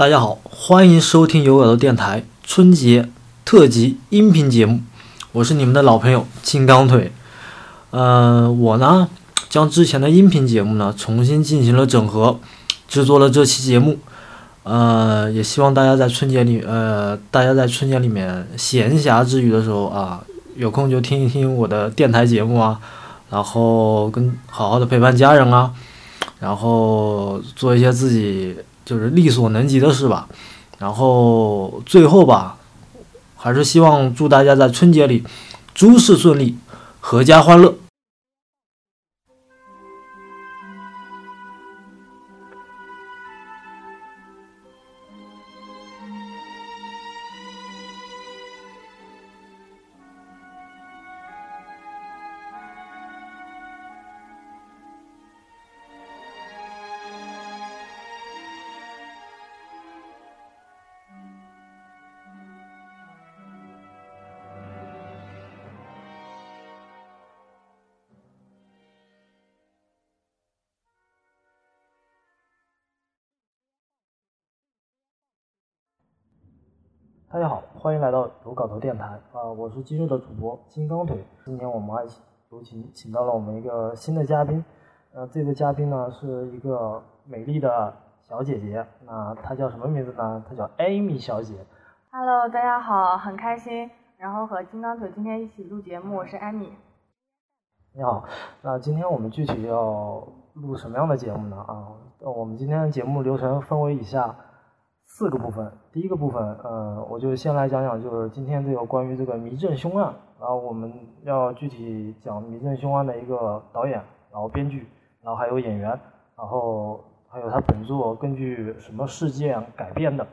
大家好，欢迎收听有耳朵电台春节特辑音频节目，我是你们的老朋友金刚腿。呃，我呢将之前的音频节目呢重新进行了整合，制作了这期节目。呃，也希望大家在春节里，呃，大家在春节里面闲暇之余的时候啊，有空就听一听我的电台节目啊，然后跟好好的陪伴家人啊，然后做一些自己就是力所能及的事吧。然后最后吧，还是希望祝大家在春节里诸事顺利，阖家欢乐。大家好，欢迎来到有搞头电台啊！我是今日的主播金刚腿。今天我们还有请请到了我们一个新的嘉宾，呃，这个嘉宾呢是一个美丽的小姐姐，那她叫什么名字呢？她叫 Amy 小姐。Hello，大家好，很开心，然后和金刚腿今天一起录节目，我是 Amy。你好，那今天我们具体要录什么样的节目呢？啊，呃我们今天的节目流程分为以下四个部分。第一个部分，呃，我就先来讲讲，就是今天这个关于这个迷阵凶案，然后我们要具体讲迷阵凶案的一个导演，然后编剧，然后还有演员，然后还有他本作根据什么事件改编的。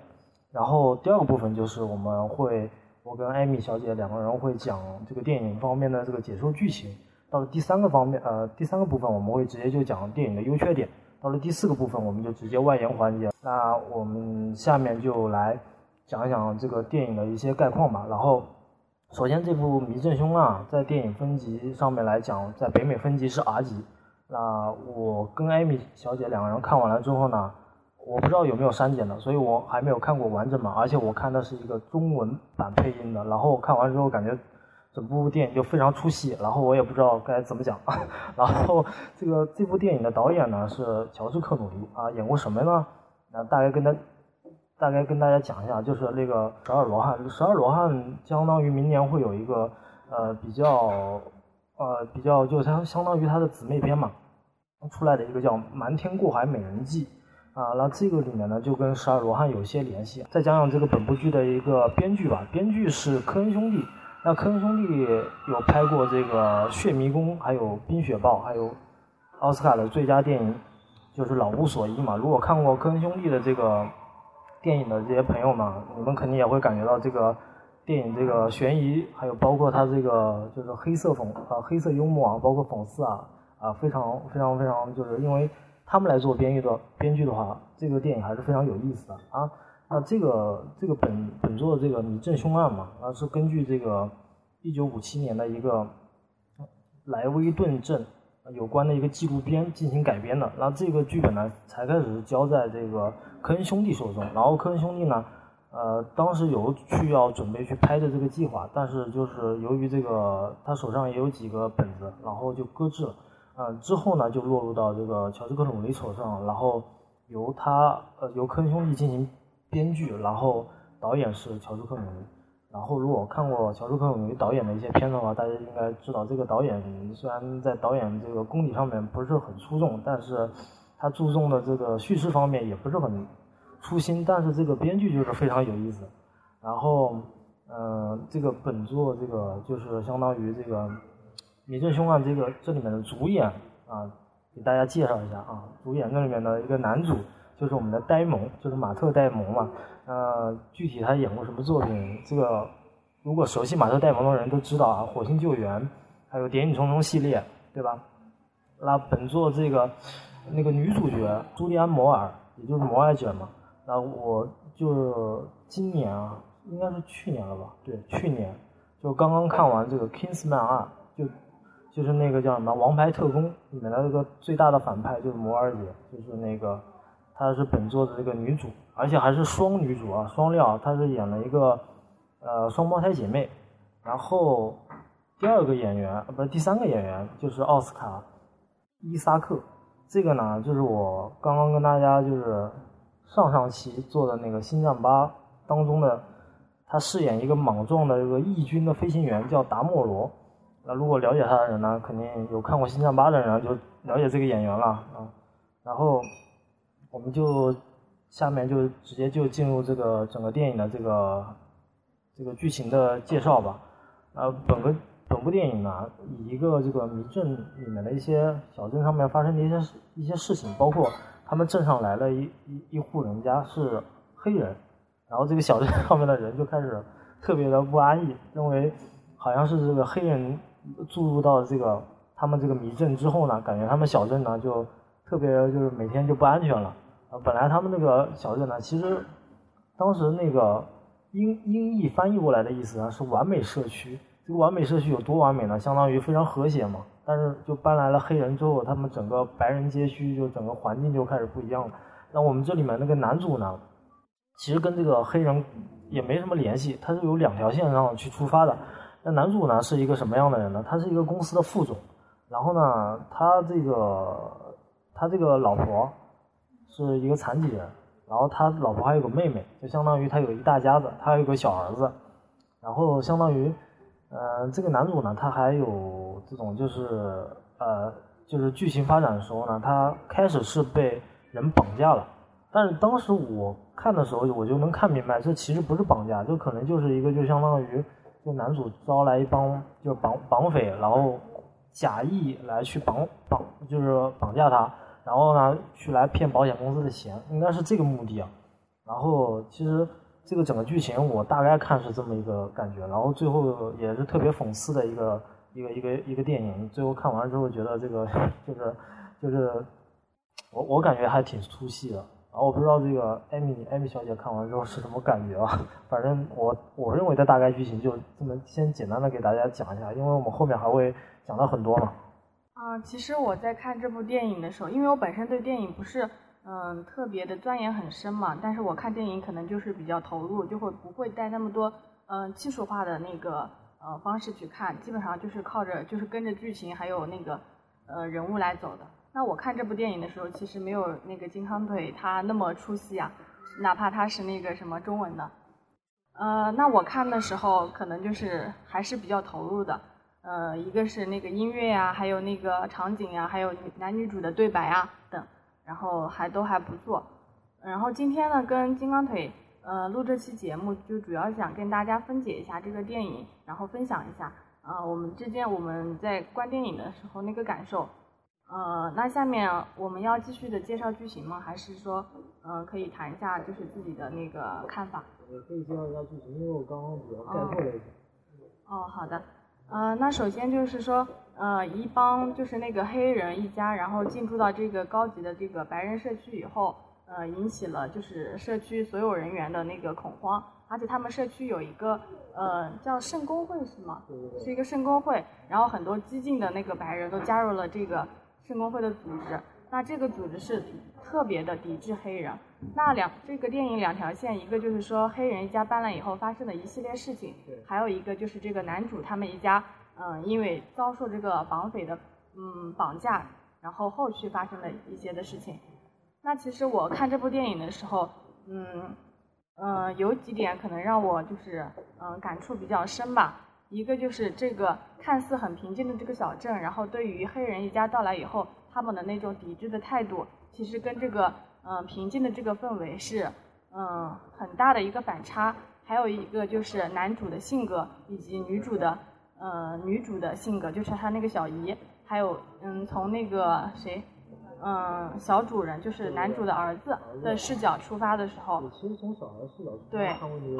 然后第二个部分就是我们会，我跟艾米小姐两个人会讲这个电影方面的这个解说剧情。到了第三个方面，呃，第三个部分我们会直接就讲电影的优缺点。到了第四个部分，我们就直接外延环节。那我们下面就来讲一讲这个电影的一些概况吧。然后，首先这部《迷阵凶案》在电影分级上面来讲，在北美分级是 R 级。那我跟艾米小姐两个人看完了之后呢，我不知道有没有删减的，所以我还没有看过完整版，而且我看的是一个中文版配音的。然后我看完之后感觉。整部电影就非常出戏，然后我也不知道该怎么讲。然后这个这部电影的导演呢是乔治克鲁尼啊，演过什么呢？那大概跟他大概跟大家讲一下，就是那个十二罗汉。十二罗汉相当于明年会有一个呃比较呃比较就相相当于他的姊妹篇嘛，出来的一个叫《瞒天过海美人计》啊，那这个里面呢就跟十二罗汉有些联系。再讲讲这个本部剧的一个编剧吧，编剧是科恩兄弟。那科恩兄弟有拍过这个《血迷宫》，还有《冰雪暴》，还有奥斯卡的最佳电影，就是《老无所依》嘛。如果看过科恩兄弟的这个电影的这些朋友们，你们肯定也会感觉到这个电影这个悬疑，还有包括它这个就是黑色讽啊、黑色幽默啊，包括讽刺啊啊，非常非常非常，就是因为他们来做编剧的编剧的话，这个电影还是非常有意思的啊。那这个这个本本作的这个迷阵凶案嘛，啊是根据这个一九五七年的一个莱威顿镇有关的一个纪录片进行改编的。那这个剧本呢才开始交在这个科恩兄弟手中。然后科恩兄弟呢，呃当时有去要准备去拍的这个计划，但是就是由于这个他手上也有几个本子，然后就搁置了。呃之后呢就落入到这个乔治克鲁尼手上，然后由他呃由科恩兄弟进行。编剧，然后导演是乔治克鲁尼。然后如果看过乔治克鲁尼导演的一些片子的话，大家应该知道这个导演虽然在导演这个功底上面不是很出众，但是他注重的这个叙事方面也不是很粗心，但是这个编剧就是非常有意思。然后，嗯、这个本作这个就是相当于这个《迷阵凶案》这个这里面的主演啊，给大家介绍一下啊，主演这里面的一个男主。就是我们的呆萌，就是马特·戴蒙嘛。呃，具体他演过什么作品？这个如果熟悉马特·戴蒙的人都知道啊，《火星救援》还有《谍影重重》系列，对吧？那本作这个那个女主角朱莉安·摩尔，也就是摩尔姐嘛。那我就是今年啊，应该是去年了吧？对，去年就刚刚看完这个《Kingsman 二》，就就是那个叫什么《王牌特工》里面的那个最大的反派就是摩尔姐，就是那个。她是本作的这个女主而且还是双女主啊，双料，她是演了一个呃双胞胎姐妹。然后第二个演员，不是第三个演员，就是奥斯卡伊萨克。这个呢，就是我刚刚跟大家就是上上期做的那个《星战八》当中的，他饰演一个莽撞的这个义军的飞行员，叫达莫罗。那如果了解他的人呢，肯定有看过《星战八》的人就了解这个演员了啊。然后我们就下面就直接就进入这个整个电影的这个这个剧情的介绍吧。呃，本个本部电影呢，以一个这个迷镇里面的一些小镇上面发生的一些一些事情，包括他们镇上来了一一一户人家是黑人，然后这个小镇上面的人就开始特别的不安逸，认为好像是这个黑人。注入到这个他们这个迷阵之后呢，感觉他们小镇呢就特别就是每天就不安全了。啊，本来他们那个小镇呢，其实当时那个英英译翻译过来的意思呢是完美社区。这个完美社区有多完美呢？相当于非常和谐嘛。但是就搬来了黑人之后，他们整个白人街区就整个环境就开始不一样了。那我们这里面那个男主呢，其实跟这个黑人也没什么联系，他是有两条线上去出发的。那男主呢是一个什么样的人呢？他是一个公司的副总，然后呢，他这个他这个老婆是一个残疾人，然后他老婆还有个妹妹，就相当于他有一大家子，他还有个小儿子，然后相当于，呃，这个男主呢，他还有这种就是呃，就是剧情发展的时候呢，他开始是被人绑架了，但是当时我看的时候，我就能看明白，这其实不是绑架，这可能就是一个就相当于。就男主招来一帮就是绑绑匪，然后假意来去绑绑，就是绑架他，然后呢去来骗保险公司的钱，应该是这个目的啊。然后其实这个整个剧情我大概看是这么一个感觉，然后最后也是特别讽刺的一个一个一个一个电影。最后看完之后觉得这个 就是就是我我感觉还挺出戏的。然后我不知道这个艾米艾米小姐看完之后是什么感觉啊？反正我我认为的大概剧情就这么先简单的给大家讲一下，因为我们后面还会讲到很多嘛。啊，其实我在看这部电影的时候，因为我本身对电影不是嗯特别的钻研很深嘛，但是我看电影可能就是比较投入，就会不会带那么多嗯技术化的那个呃方式去看，基本上就是靠着就是跟着剧情还有那个呃人物来走的。那我看这部电影的时候，其实没有那个金康腿他那么出戏啊，哪怕他是那个什么中文的，呃，那我看的时候可能就是还是比较投入的，呃，一个是那个音乐呀，还有那个场景呀，还有男女主的对白啊等，然后还都还不错。然后今天呢，跟金刚腿呃录这期节目，就主要想跟大家分解一下这个电影，然后分享一下啊我们之间我们在观电影的时候那个感受。呃，那下面我们要继续的介绍剧情吗？还是说，呃，可以谈一下就是自己的那个看法？我可以介绍一下剧情，因为我刚刚比较概括了一下。哦，好的。呃，那首先就是说，呃，一帮就是那个黑人一家，然后进驻到这个高级的这个白人社区以后，呃，引起了就是社区所有人员的那个恐慌，而且他们社区有一个呃叫圣公会是吗？是一个圣公会，然后很多激进的那个白人都加入了这个。圣公会的组织，那这个组织是特别的抵制黑人。那两这个电影两条线，一个就是说黑人一家搬来以后发生的一系列事情，还有一个就是这个男主他们一家，嗯，因为遭受这个绑匪的嗯绑架，然后后续发生的一些的事情。那其实我看这部电影的时候，嗯嗯，有几点可能让我就是嗯感触比较深吧。一个就是这个看似很平静的这个小镇，然后对于黑人一家到来以后，他们的那种抵制的态度，其实跟这个嗯平静的这个氛围是嗯很大的一个反差。还有一个就是男主的性格以及女主的呃女主的性格，就是他那个小姨，还有嗯从那个谁。嗯，小主人就是男主的儿子的视角出发的时候，其实从小孩视角对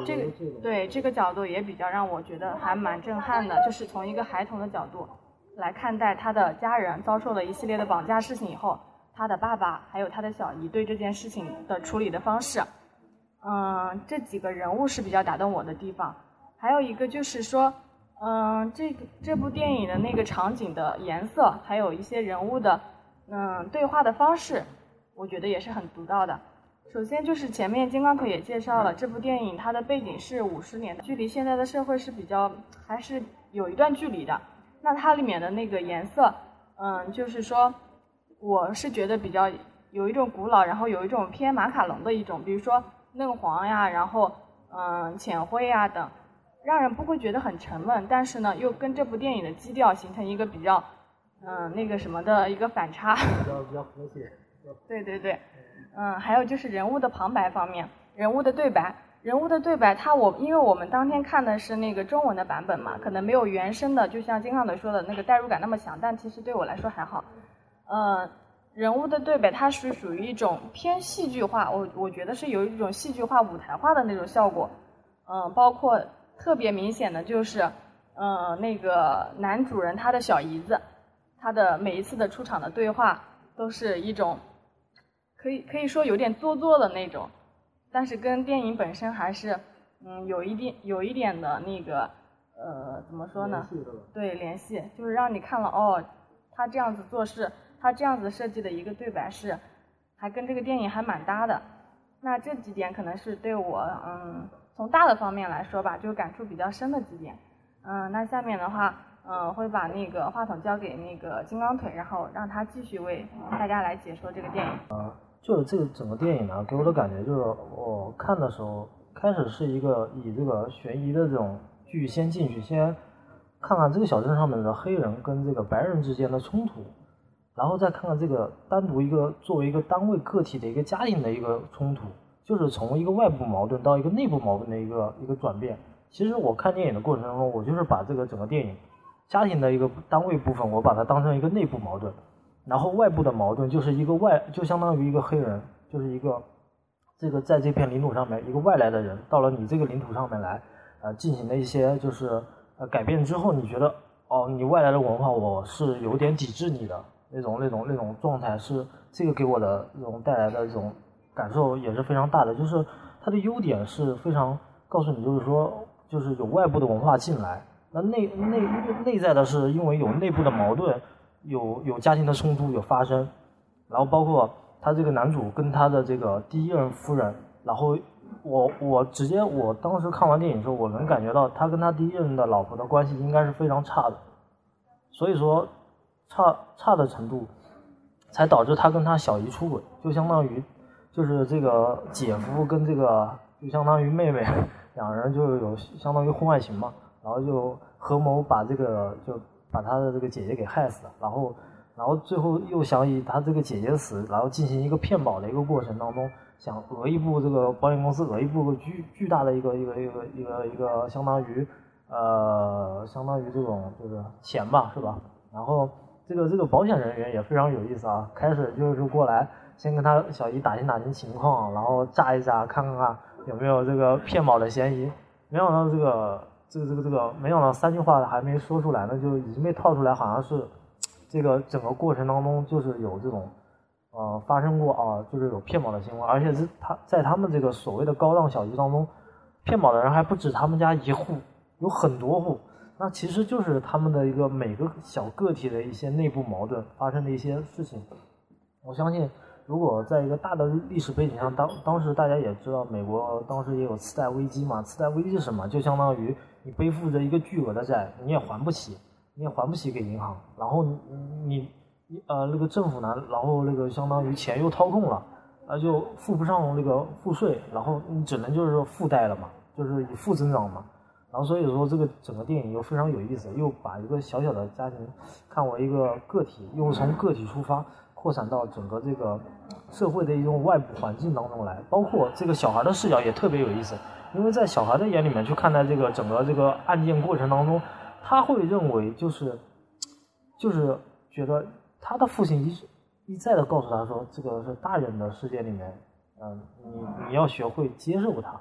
这个对这个角度也比较让我觉得还蛮震撼的，就是从一个孩童的角度来看待他的家人遭受了一系列的绑架事情以后，他的爸爸还有他的小姨对这件事情的处理的方式，嗯，这几个人物是比较打动我的地方。还有一个就是说，嗯，这个这部电影的那个场景的颜色，还有一些人物的。嗯，对话的方式，我觉得也是很独到的。首先就是前面金刚腿也介绍了，这部电影它的背景是五十年代，距离现在的社会是比较还是有一段距离的。那它里面的那个颜色，嗯，就是说，我是觉得比较有一种古老，然后有一种偏马卡龙的一种，比如说嫩黄呀，然后嗯浅灰呀等，让人不会觉得很沉闷，但是呢，又跟这部电影的基调形成一个比较嗯那个什么的一个反差。比较 比较和谐。对对对。嗯，还有就是人物的旁白方面，人物的对白，人物的对白，他我因为我们当天看的是那个中文的版本嘛，可能没有原声的，就像金刚德说的那个代入感那么强，但其实对我来说还好。呃，人物的对白，它是属于一种偏戏剧化，我我觉得是有一种戏剧化、舞台化的那种效果。嗯，包括特别明显的就是，嗯，那个男主人他的小姨子，他的每一次的出场的对话都是一种。可以可以说有点做作的那种，但是跟电影本身还是嗯有一定有一点的那个呃怎么说呢？对联系，就是让你看了哦，他这样子做事，他这样子设计的一个对白是，还跟这个电影还蛮搭的。那这几点可能是对我嗯从大的方面来说吧，就感触比较深的几点。嗯，那下面的话嗯会把那个话筒交给那个金刚腿，然后让他继续为大家来解说这个电影。嗯就是这个整个电影呢，给我的感觉就是我看的时候，开始是一个以这个悬疑的这种剧先进去，先看看这个小镇上面的黑人跟这个白人之间的冲突，然后再看看这个单独一个作为一个单位个体的一个家庭的一个冲突，就是从一个外部矛盾到一个内部矛盾的一个一个转变。其实我看电影的过程当中，我就是把这个整个电影家庭的一个单位部分，我把它当成一个内部矛盾。然后外部的矛盾就是一个外，就相当于一个黑人，就是一个这个在这片领土上面一个外来的人，到了你这个领土上面来，呃，进行了一些就是呃改变之后，你觉得哦，你外来的文化我是有点抵制你的那种那种那种状态，是这个给我的这种带来的这种感受也是非常大的。就是它的优点是非常告诉你，就是说就是有外部的文化进来，那内内内在的是因为有内部的矛盾。有有家庭的冲突有发生，然后包括他这个男主跟他的这个第一任夫人，然后我我直接我当时看完电影之后，我能感觉到他跟他第一任的老婆的关系应该是非常差的，所以说差差的程度，才导致他跟他小姨出轨，就相当于就是这个姐夫跟这个就相当于妹妹两人就有相当于婚外情嘛，然后就合谋把这个就。把他的这个姐姐给害死了，然后，然后最后又想以他这个姐姐死，然后进行一个骗保的一个过程当中，想讹一部这个保险公司，讹一部巨巨大的一个一个一个一个一个相当于，呃，相当于这种就是钱吧，是吧？然后这个这个保险人员也非常有意思啊，开始就是过来先跟他小姨打听打听情况，然后炸一炸，看看看有没有这个骗保的嫌疑，没想到这个。这个这个这个，没想到三句话还没说出来呢，就已经被套出来，好像是这个整个过程当中就是有这种呃发生过啊，就是有骗保的行为，而且是他在他们这个所谓的高档小区当中，骗保的人还不止他们家一户，有很多户，那其实就是他们的一个每个小个体的一些内部矛盾发生的一些事情，我相信。如果在一个大的历史背景上，当当时大家也知道，美国当时也有次贷危机嘛。次贷危机是什么？就相当于你背负着一个巨额的债，你也还不起，你也还不起给银行。然后你你你呃那个政府呢，然后那个相当于钱又掏空了，啊就付不上那个赋税，然后你只能就是说负贷了嘛，就是以负增长嘛。然后所以说这个整个电影又非常有意思，又把一个小小的家庭看为一个个体，又从个体出发。扩散到整个这个社会的一种外部环境当中来，包括这个小孩的视角也特别有意思，因为在小孩的眼里面去看待这个整个这个案件过程当中，他会认为就是就是觉得他的父亲一一再的告诉他说，这个是大人的世界里面，嗯，你你要学会接受他，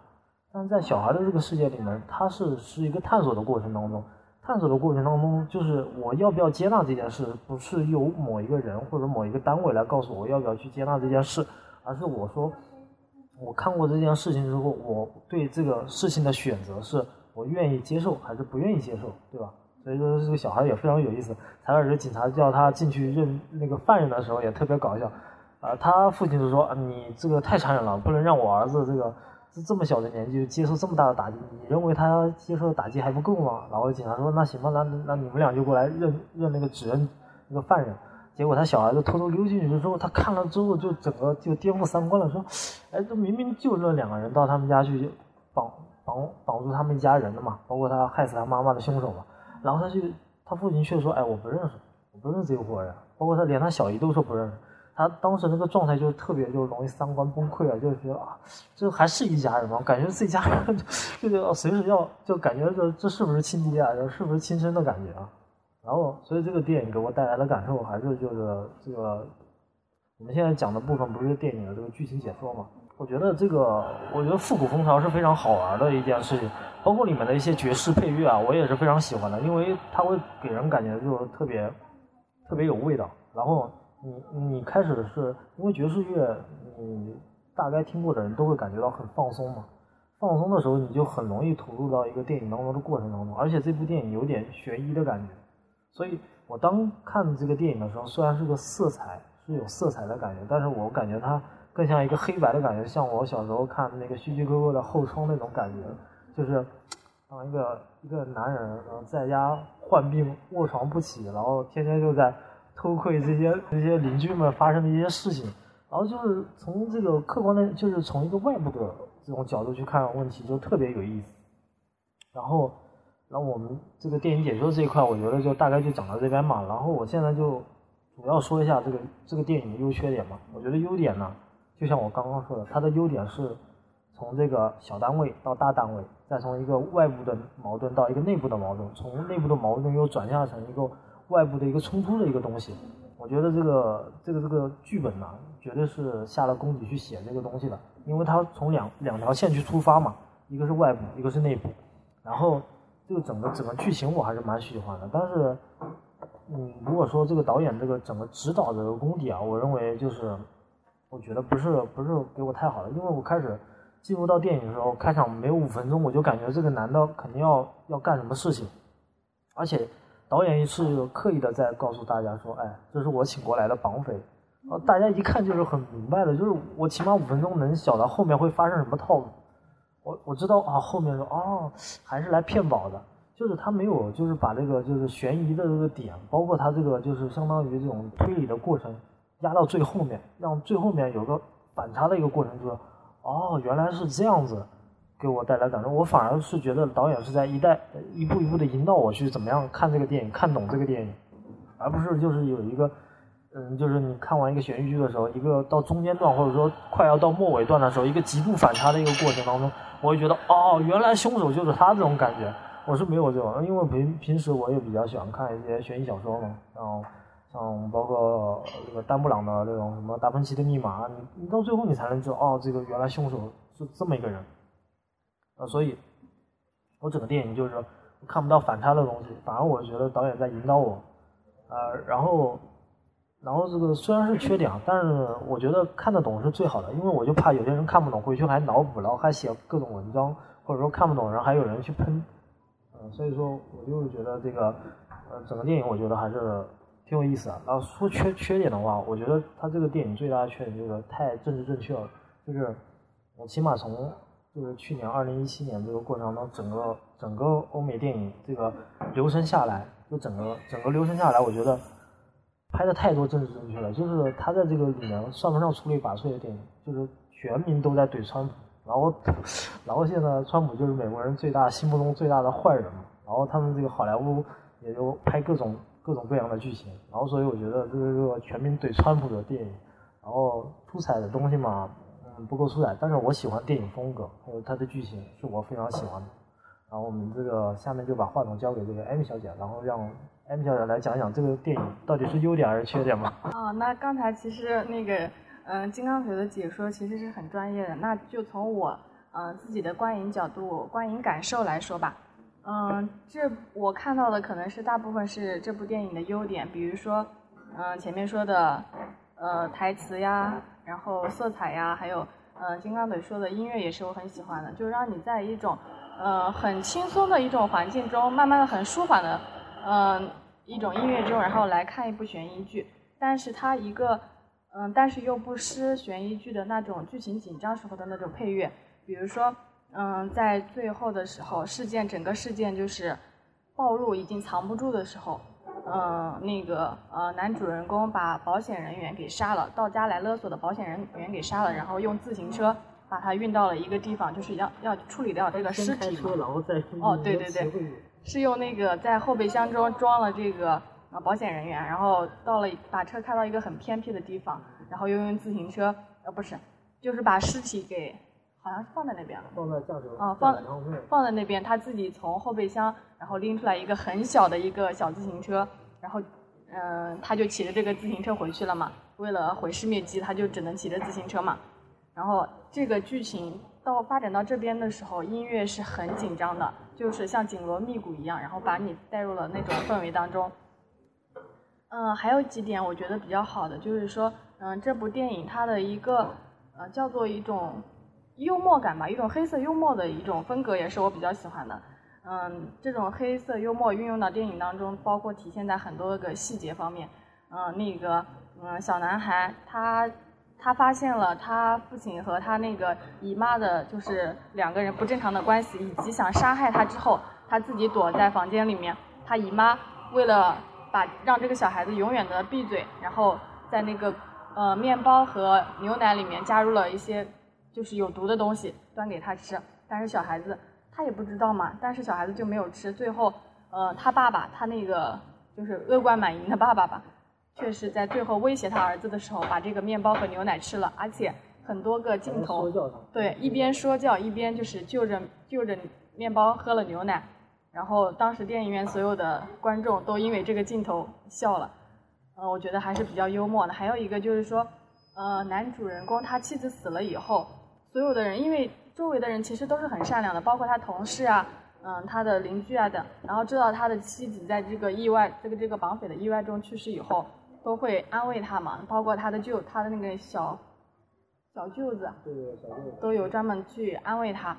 但在小孩的这个世界里面，他是是一个探索的过程当中。探索的过程当中，就是我要不要接纳这件事，不是由某一个人或者某一个单位来告诉我要不要去接纳这件事，而是我说，我看过这件事情之后，我对这个事情的选择是我愿意接受还是不愿意接受，对吧？所以说这个小孩也非常有意思。采尔这警察叫他进去认那个犯人的时候也特别搞笑，啊，他父亲就说：“你这个太残忍了，不能让我儿子这个这么小的年纪就接受这么大的打击。你认为他接受的打击还不够吗？”然后警察说：“那行吧，那那你们俩就过来认认那个指认那个犯人。”结果他小孩子偷偷溜进去之后，他看了之后就整个就颠覆三观了，说：“哎，这明明就这两个人到他们家去绑绑绑住他们一家人的嘛，包括他害死他妈妈的凶手嘛。”然后他就他父亲却说：“哎，我不认识，我不认识这伙人。”包括他连他小姨都说不认识。他当时那个状态就特别，就容易三观崩溃啊，就觉得啊，这还是一家人吗？感觉自己家人 就就随时要，就感觉这这是不是亲爹啊？这是不是亲生的感觉啊？然后，所以这个电影给我带来的感受还是就是这个，我们现在讲的部分不是电影的这个剧情解说嘛？我觉得这个，我觉得复古风潮是非常好玩的一件事情，包括里面的一些爵士配乐啊，我也是非常喜欢的，因为它会给人感觉就是特别特别有味道，然后。你你开始的是因为爵士乐，你大概听过的人都会感觉到很放松嘛。放松的时候，你就很容易投入到一个电影当中的过程当中，而且这部电影有点悬疑的感觉。所以我当看这个电影的时候，虽然是个色彩是有色彩的感觉，但是我感觉它更像一个黑白的感觉，像我小时候看那个《希区柯克的后窗》那种感觉，就是当一个一个男人，然后在家患病卧床不起，然后天天就在。偷窥这些这些邻居们发生的一些事情，然后就是从这个客观的，就是从一个外部的这种角度去看问题，就特别有意思。然后，然后我们这个电影解说这一块，我觉得就大概就讲到这边嘛。然后我现在就主要说一下这个这个电影的优缺点嘛。我觉得优点呢，就像我刚刚说的，它的优点是从这个小单位到大单位，再从一个外部的矛盾到一个内部的矛盾，从内部的矛盾又转向成一个。外部的一个冲突的一个东西，我觉得这个这个这个剧本呢，绝对是下了功底去写这个东西的，因为它从两两条线去出发嘛，一个是外部，一个是内部，然后这个整个整个剧情我还是蛮喜欢的，但是，嗯，如果说这个导演这个整个指导的功底啊，我认为就是，我觉得不是不是给我太好了，因为我开始进入到电影的时候，开场没有五分钟，我就感觉这个男的肯定要要干什么事情，而且。导演是刻意的在告诉大家说：“哎，这是我请过来的绑匪。”啊，大家一看就是很明白的，就是我起码五分钟能晓得后面会发生什么套路。我我知道啊，后面说哦，还是来骗保的，就是他没有就是把这个就是悬疑的这个点，包括他这个就是相当于这种推理的过程压到最后面，让最后面有个反差的一个过程，就是哦，原来是这样子。给我带来感受，我反而是觉得导演是在一代一步一步的引导我去怎么样看这个电影，看懂这个电影，而不是就是有一个，嗯，就是你看完一个悬疑剧的时候，一个到中间段或者说快要到末尾段的时候，一个极度反差的一个过程当中，我会觉得哦，原来凶手就是他这种感觉，我是没有这种，因为平平时我也比较喜欢看一些悬疑小说嘛，然后像包括那个丹布朗的这种什么达芬奇的密码，你你到最后你才能知道哦，这个原来凶手是这么一个人。啊，所以，我整个电影就是看不到反差的东西，反而我觉得导演在引导我，呃，然后，然后这个虽然是缺点啊，但是我觉得看得懂是最好的，因为我就怕有些人看不懂，回去还脑补，然后还写各种文章，或者说看不懂然后还有人去喷，嗯，所以说我就觉得这个，呃，整个电影我觉得还是挺有意思的。然后说缺缺点的话，我觉得他这个电影最大的缺点就是太政治正确了，就是我起码从。就是去年二零一七年这个过程当中，整个整个欧美电影这个流程下来，就整个整个流程下来，我觉得拍的太多政治正确了。就是他在这个里面算不上出类拔萃的电影，就是全民都在怼川普，然后 然后现在川普就是美国人最大心目中最大的坏人嘛，然后他们这个好莱坞也就拍各种各种各样的剧情，然后所以我觉得这是个全民怼川普的电影，然后出彩的东西嘛。不够出彩，但是我喜欢电影风格，还有它的剧情是我非常喜欢的。然后我们这个下面就把话筒交给这个艾米小姐，然后让艾米小姐来讲讲这个电影到底是优点还是缺点吧。哦，那刚才其实那个嗯金刚腿的解说其实是很专业的，那就从我嗯自己的观影角度、观影感受来说吧。嗯，这我看到的可能是大部分是这部电影的优点，比如说嗯前面说的呃台词呀。然后色彩呀，还有，呃，金刚腿说的音乐也是我很喜欢的，就让你在一种，呃，很轻松的一种环境中，慢慢的很舒缓的，嗯，一种音乐中，然后来看一部悬疑剧。但是它一个，嗯，但是又不失悬疑剧的那种剧情紧张时候的那种配乐。比如说，嗯，在最后的时候，事件整个事件就是暴露已经藏不住的时候，嗯，那个呃男主人公把保险人员给杀了，到家来勒索的保险人员给杀了，然后用自行车把他运到了一个地方，就是要要处理掉这个尸体嘛。哦，对对对，是用那个在后备箱中装了这个呃保险人员，然后到了把车开到一个很偏僻的地方，然后又用自行车呃不是，就是把尸体给。好像是放在那边了，放在驾驶啊，放放在那边，他自己从后备箱，然后拎出来一个很小的一个小自行车，然后，嗯，他就骑着这个自行车回去了嘛。为了毁尸灭迹，他就只能骑着自行车嘛。然后这个剧情到发展到这边的时候，音乐是很紧张的，就是像紧锣密鼓一样，然后把你带入了那种氛围当中。嗯，还有几点我觉得比较好的，就是说，嗯，这部电影它的一个呃叫做一种。幽默感吧，一种黑色幽默的一种风格，也是我比较喜欢的。嗯，这种黑色幽默运用到电影当中，包括体现在很多个细节方面。嗯，那个，嗯，小男孩他他发现了他父亲和他那个姨妈的，就是两个人不正常的关系，以及想杀害他之后，他自己躲在房间里面。他姨妈为了把让这个小孩子永远的闭嘴，然后在那个呃面包和牛奶里面加入了一些。就是有毒的东西端给他吃，但是小孩子他也不知道嘛，但是小孩子就没有吃。最后，呃，他爸爸他那个就是恶贯满盈的爸爸吧，确实在最后威胁他儿子的时候，把这个面包和牛奶吃了，而且很多个镜头，对，一边说教一边就是就着就着面包喝了牛奶，然后当时电影院所有的观众都因为这个镜头笑了，呃，我觉得还是比较幽默的。还有一个就是说，呃，男主人公他妻子死了以后。所有的人，因为周围的人其实都是很善良的，包括他同事啊，嗯，他的邻居啊等，然后知道他的妻子在这个意外，这个这个绑匪的意外中去世以后，都会安慰他嘛，包括他的舅，他的那个小小舅子，都有专门去安慰他，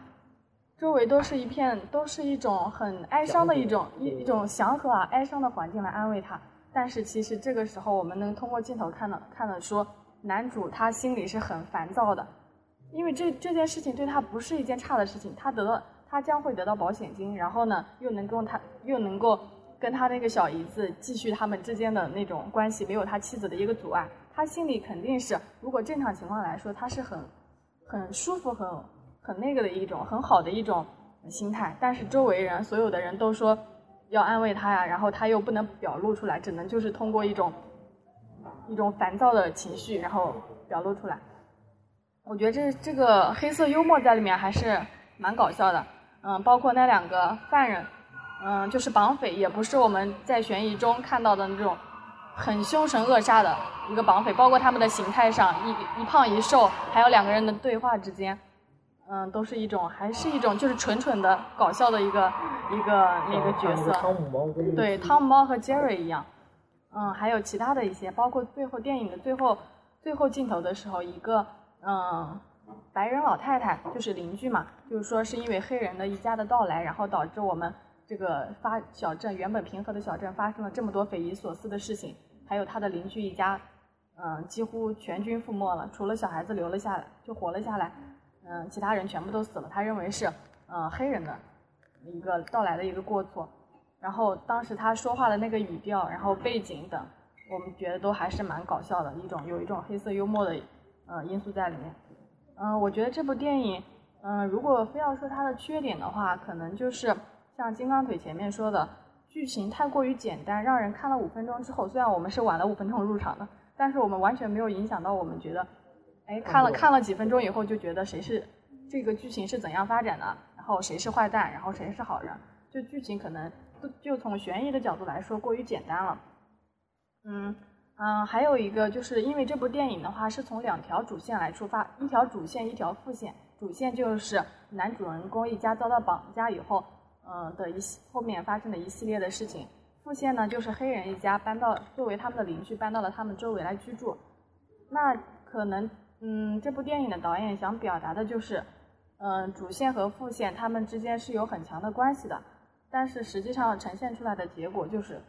周围都是一片，都是一种很哀伤的一种一一种祥和啊哀伤的环境来安慰他，但是其实这个时候我们能通过镜头看到看到说，男主他心里是很烦躁的。因为这这件事情对他不是一件差的事情，他得到他将会得到保险金，然后呢又能够他又能够跟他那个小姨子继续他们之间的那种关系，没有他妻子的一个阻碍，他心里肯定是如果正常情况来说，他是很很舒服、很很那个的一种很好的一种心态。但是周围人所有的人都说要安慰他呀，然后他又不能表露出来，只能就是通过一种一种烦躁的情绪，然后表露出来。我觉得这这个黑色幽默在里面还是蛮搞笑的，嗯，包括那两个犯人，嗯，就是绑匪，也不是我们在悬疑中看到的那种很凶神恶煞的一个绑匪，包括他们的形态上一一胖一瘦，还有两个人的对话之间，嗯，都是一种还是一种就是纯纯的搞笑的一个一个那个角色，对，汤姆猫和杰瑞一样，嗯，还有其他的一些，包括最后电影的最后最后镜头的时候一个。嗯，白人老太太就是邻居嘛，就是说是因为黑人的一家的到来，然后导致我们这个发小镇原本平和的小镇发生了这么多匪夷所思的事情，还有他的邻居一家，嗯，几乎全军覆没了，除了小孩子留了下来，就活了下来，嗯，其他人全部都死了。他认为是，嗯，黑人的一个到来的一个过错，然后当时他说话的那个语调，然后背景等，我们觉得都还是蛮搞笑的一种，有一种黑色幽默的。呃，因素在里面。嗯，我觉得这部电影，嗯，如果非要说它的缺点的话，可能就是像金刚腿前面说的，剧情太过于简单，让人看了五分钟之后，虽然我们是晚了五分钟入场的，但是我们完全没有影响到我们觉得，哎，看了看了几分钟以后就觉得谁是这个剧情是怎样发展的，然后谁是坏蛋，然后谁是好人，就剧情可能就从悬疑的角度来说过于简单了。嗯。嗯，还有一个就是因为这部电影的话是从两条主线来出发，一条主线，一条副线。主线就是男主人公一家遭到绑架以后，嗯的一系后面发生的一系列的事情。副线呢就是黑人一家搬到作为他们的邻居搬到了他们周围来居住。那可能，嗯，这部电影的导演想表达的就是，嗯，主线和副线他们之间是有很强的关系的，但是实际上呈现出来的结果就是。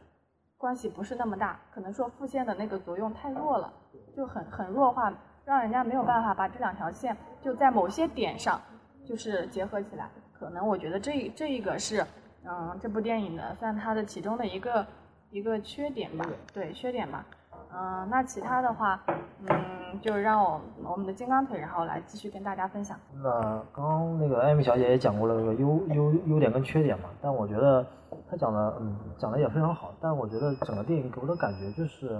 关系不是那么大，可能说副线的那个作用太弱了，就很很弱化，让人家没有办法把这两条线就在某些点上就是结合起来。可能我觉得这这一个是，嗯，这部电影的算它的其中的一个一个缺点吧，对缺点吧。嗯，那其他的话，嗯，就让我我们的金刚腿，然后来继续跟大家分享。那刚刚那个艾米小姐也讲过了这个优优优点跟缺点嘛，但我觉得她讲的嗯讲的也非常好，但我觉得整个电影给我的感觉就是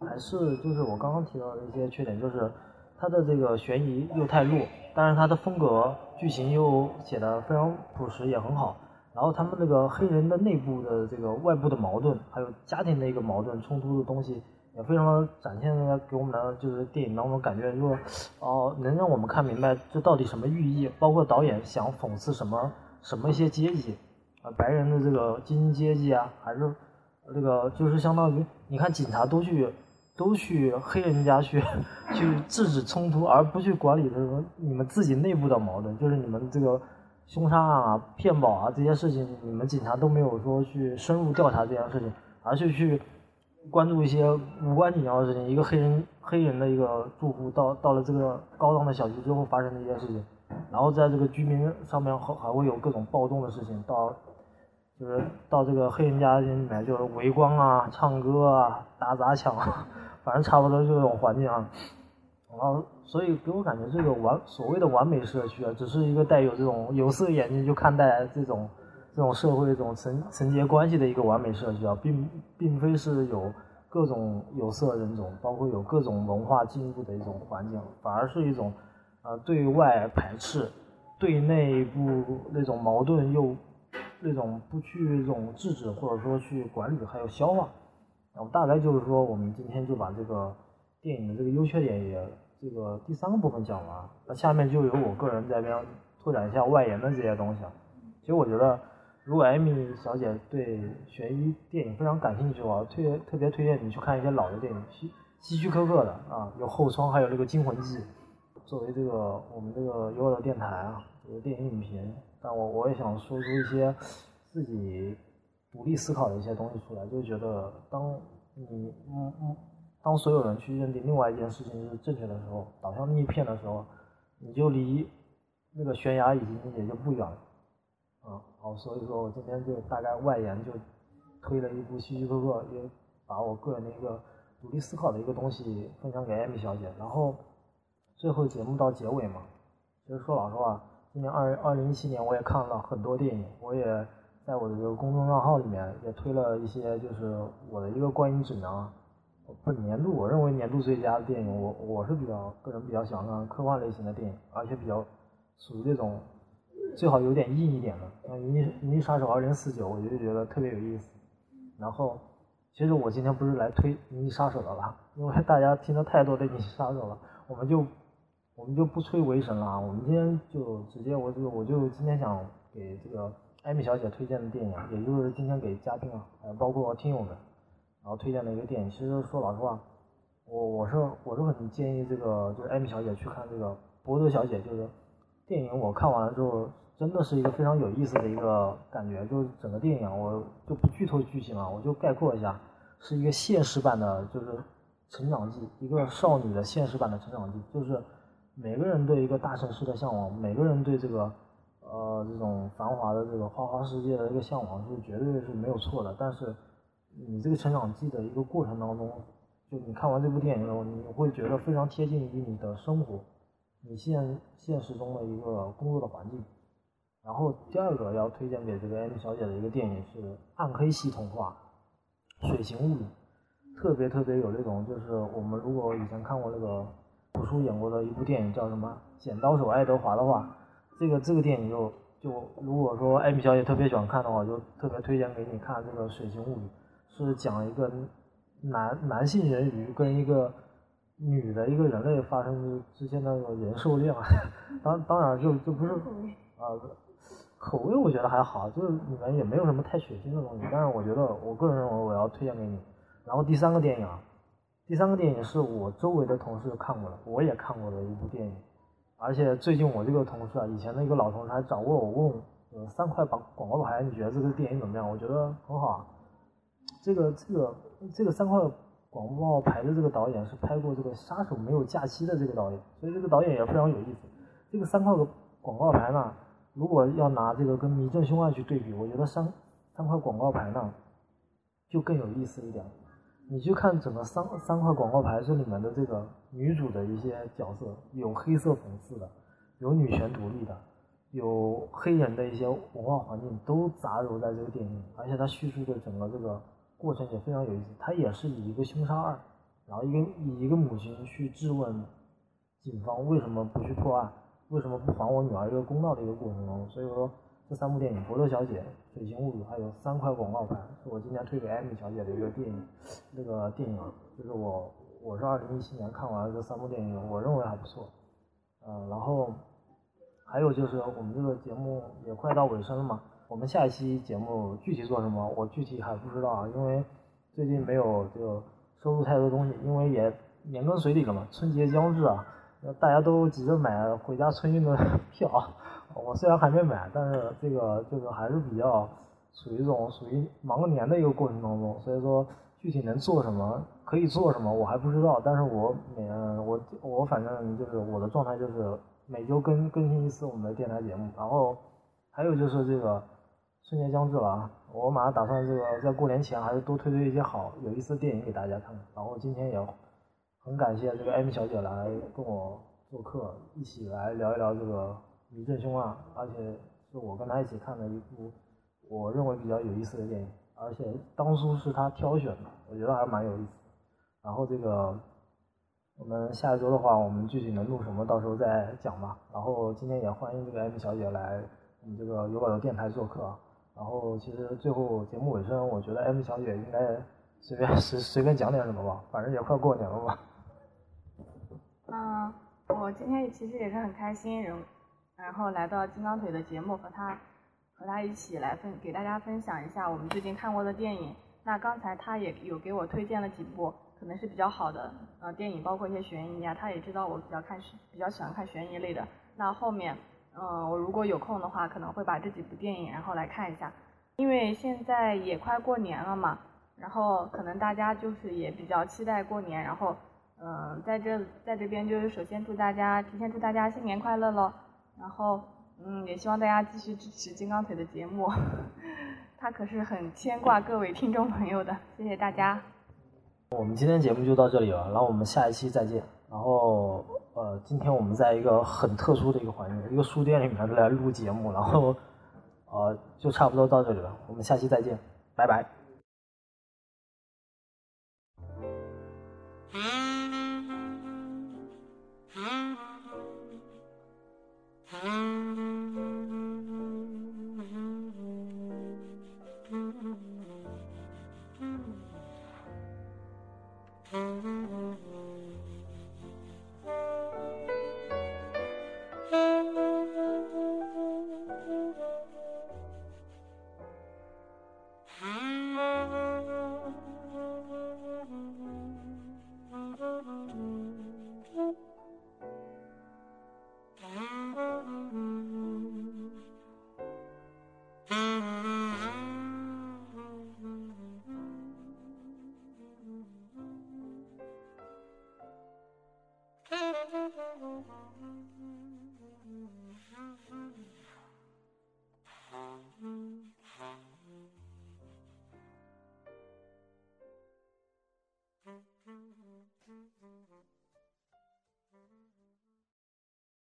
还是就是我刚刚提到的一些缺点，就是它的这个悬疑又太弱，但是它的风格剧情又写的非常朴实也很好，然后他们那个黑人的内部的这个外部的矛盾，还有家庭的一个矛盾冲突的东西。也非常的展现的给我们的就是电影当中感觉，就说哦，能让我们看明白这到底什么寓意，包括导演想讽刺什么什么一些阶级，啊，白人的这个精英阶级啊，还是这个就是相当于你看警察都去都去黑人家去 去制止冲突，而不去管理这个你们自己内部的矛盾，就是你们这个凶杀案啊、骗保啊这些事情，你们警察都没有说去深入调查这件事情，而是去。关注一些无关紧要的事情，一个黑人黑人的一个住户到到了这个高档的小区之后发生的一些事情，然后在这个居民上面还还会有各种暴动的事情，到就是到这个黑人家里面就是围观啊、唱歌啊、打砸抢，反正差不多这种环境啊。然后所以给我感觉这个完所谓的完美社区啊，只是一个带有这种有色眼镜就看待这种。这种社会这种层层结关系的一个完美社区啊，并并非是有各种有色人种，包括有各种文化进步的一种环境，反而是一种，呃，对外排斥，对内部那种矛盾又那种不去这种制止或者说去管理还有消化，然后大概就是说，我们今天就把这个电影的这个优缺点也这个第三个部分讲完，那下面就由我个人这边拓展一下外延的这些东西啊，其实我觉得。如果艾米小姐对悬疑电影非常感兴趣的话，推特别推荐你去看一些老的电影，希希区柯克的啊，有《后窗》，还有那个《惊魂记》。作为这个我们这个优的电台啊，这个电影影评，但我我也想说出一些自己独立思考的一些东西出来，就觉得当你嗯嗯，当所有人去认定另外一件事情是正确的时候，导向另一片的时候，你就离那个悬崖已经也就不远了。啊，好，所以说我今天就大概外延就推了一部希区柯克，也把我个人的一个独立思考的一个东西分享给艾米小姐。然后最后节目到结尾嘛，其实说老实话，今年二二零一七年我也看了很多电影，我也在我的这个公众账号里面也推了一些，就是我的一个观影指南。本年度我认为年度最佳的电影，我我是比较个人比较喜欢看科幻类型的电影，而且比较属于这种。最好有点硬一点的，像《银翼银翼杀手二零四九》，我就觉得特别有意思。然后，其实我今天不是来推《银翼杀手》的了，因为大家听的太多的《银翼杀手》了，我们就我们就不吹维神了啊。我们今天就直接，我就我就今天想给这个艾米小姐推荐的电影，也就是今天给嘉宾啊，还包括听友们，然后推荐的一个电影。其实说老实话，我我是我是很建议这个就是艾米小姐去看这个《博德小姐》，就是电影我看完了之后。真的是一个非常有意思的一个感觉，就是整个电影我就不剧透剧情了，我就概括一下，是一个现实版的，就是成长记，一个少女的现实版的成长记，就是每个人对一个大城市的向往，每个人对这个呃这种繁华的这个花花世界的一个向往是绝对是没有错的，但是你这个成长记的一个过程当中，就你看完这部电影之后，你会觉得非常贴近于你的生活，你现现实中的一个工作的环境。然后第二个要推荐给这个艾米小姐的一个电影是暗黑系童话《水形物语》，特别特别有那种就是我们如果以前看过那个朴树演过的一部电影叫什么《剪刀手爱德华》的话，这个这个电影就就如果说艾米小姐特别喜欢看的话，就特别推荐给你看这个《水形物语》，是讲一个男男性人鱼跟一个女的一个人类发生之间的那种人兽恋，当当然就就不是 啊。口味我觉得还好，就是里面也没有什么太血腥的东西，但是我觉得我个人认为我要推荐给你。然后第三个电影啊，第三个电影是我周围的同事看过的，我也看过的一部电影，而且最近我这个同事啊，以前的一个老同事还找过我问，呃，三块广广告牌，你觉得这个电影怎么样？我觉得很好啊。这个这个这个三块广告牌的这个导演是拍过这个《杀手没有假期》的这个导演，所以这个导演也非常有意思。这个三块广告牌呢，如果要拿这个跟《迷阵凶案》去对比，我觉得三三块广告牌呢就更有意思一点。你去看整个三三块广告牌，这里面的这个女主的一些角色，有黑色讽刺的，有女权独立的，有黑人的一些文化环境，都杂糅在这个电影，而且它叙述的整个这个过程也非常有意思。它也是以一个凶杀案，然后一个以一个母亲去质问警方为什么不去破案，为什么不还我女儿一个公道的一个过程中。所以说。这三部电影《伯乐小姐》《水形物语》还有三块广告牌，是我今年推给艾米小姐的一个电影。那个电影就是我，我是二零一七年看完了这三部电影，我认为还不错。嗯，然后还有就是我们这个节目也快到尾声了嘛，我们下一期节目具体做什么，我具体还不知道啊，因为最近没有就收入太多东西，因为也年根水底了嘛，春节将至啊，大家都急着买回家春运的 票。我虽然还没买，但是这个就是还是比较属于这种属于忙年的一个过程当中，所以说具体能做什么，可以做什么我还不知道。但是我每我我反正就是我的状态就是每周更更新一次我们的电台节目，然后还有就是这个春节将至了啊，我马上打算这个在过年前还是多推推一些好有意思的电影给大家看。然后今天也很感谢这个艾米小姐来跟我做客，一起来聊一聊这个。迷阵凶案，而且是我跟他一起看的一部我认为比较有意思的电影，而且当初是他挑选的，我觉得还蛮有意思。然后这个我们下一周的话，我们具体能录什么，到时候再讲吧。然后今天也欢迎这个艾米小姐来我们这个有宝的电台做客。啊然后其实最后节目尾声，我觉得 M 小姐应该随便 随随便讲点什么吧，反正也快过年了嘛。嗯，我今天其实也是很开心，人。然后来到金刚腿的节目，和他和他一起来分给大家分享一下我们最近看过的电影。那刚才他也有给我推荐了几部可能是比较好的呃电影，包括一些悬疑啊。他也知道我比较看比较喜欢看悬疑类的。那后面嗯我如果有空的话，可能会把这几部电影然后来看一下。因为现在也快过年了嘛，然后可能大家就是也比较期待过年。然后嗯在这在这边就是首先祝大家提前祝大家新年快乐喽。然后，嗯，也希望大家继续支持金刚腿的节目，他可是很牵挂各位听众朋友的，谢谢大家。我们今天节目就到这里了，然后我们下一期再见。然后，呃，今天我们在一个很特殊的一个环境，一个书店里面来录节目，然后，呃，就差不多到这里了。我们下期再见，拜拜。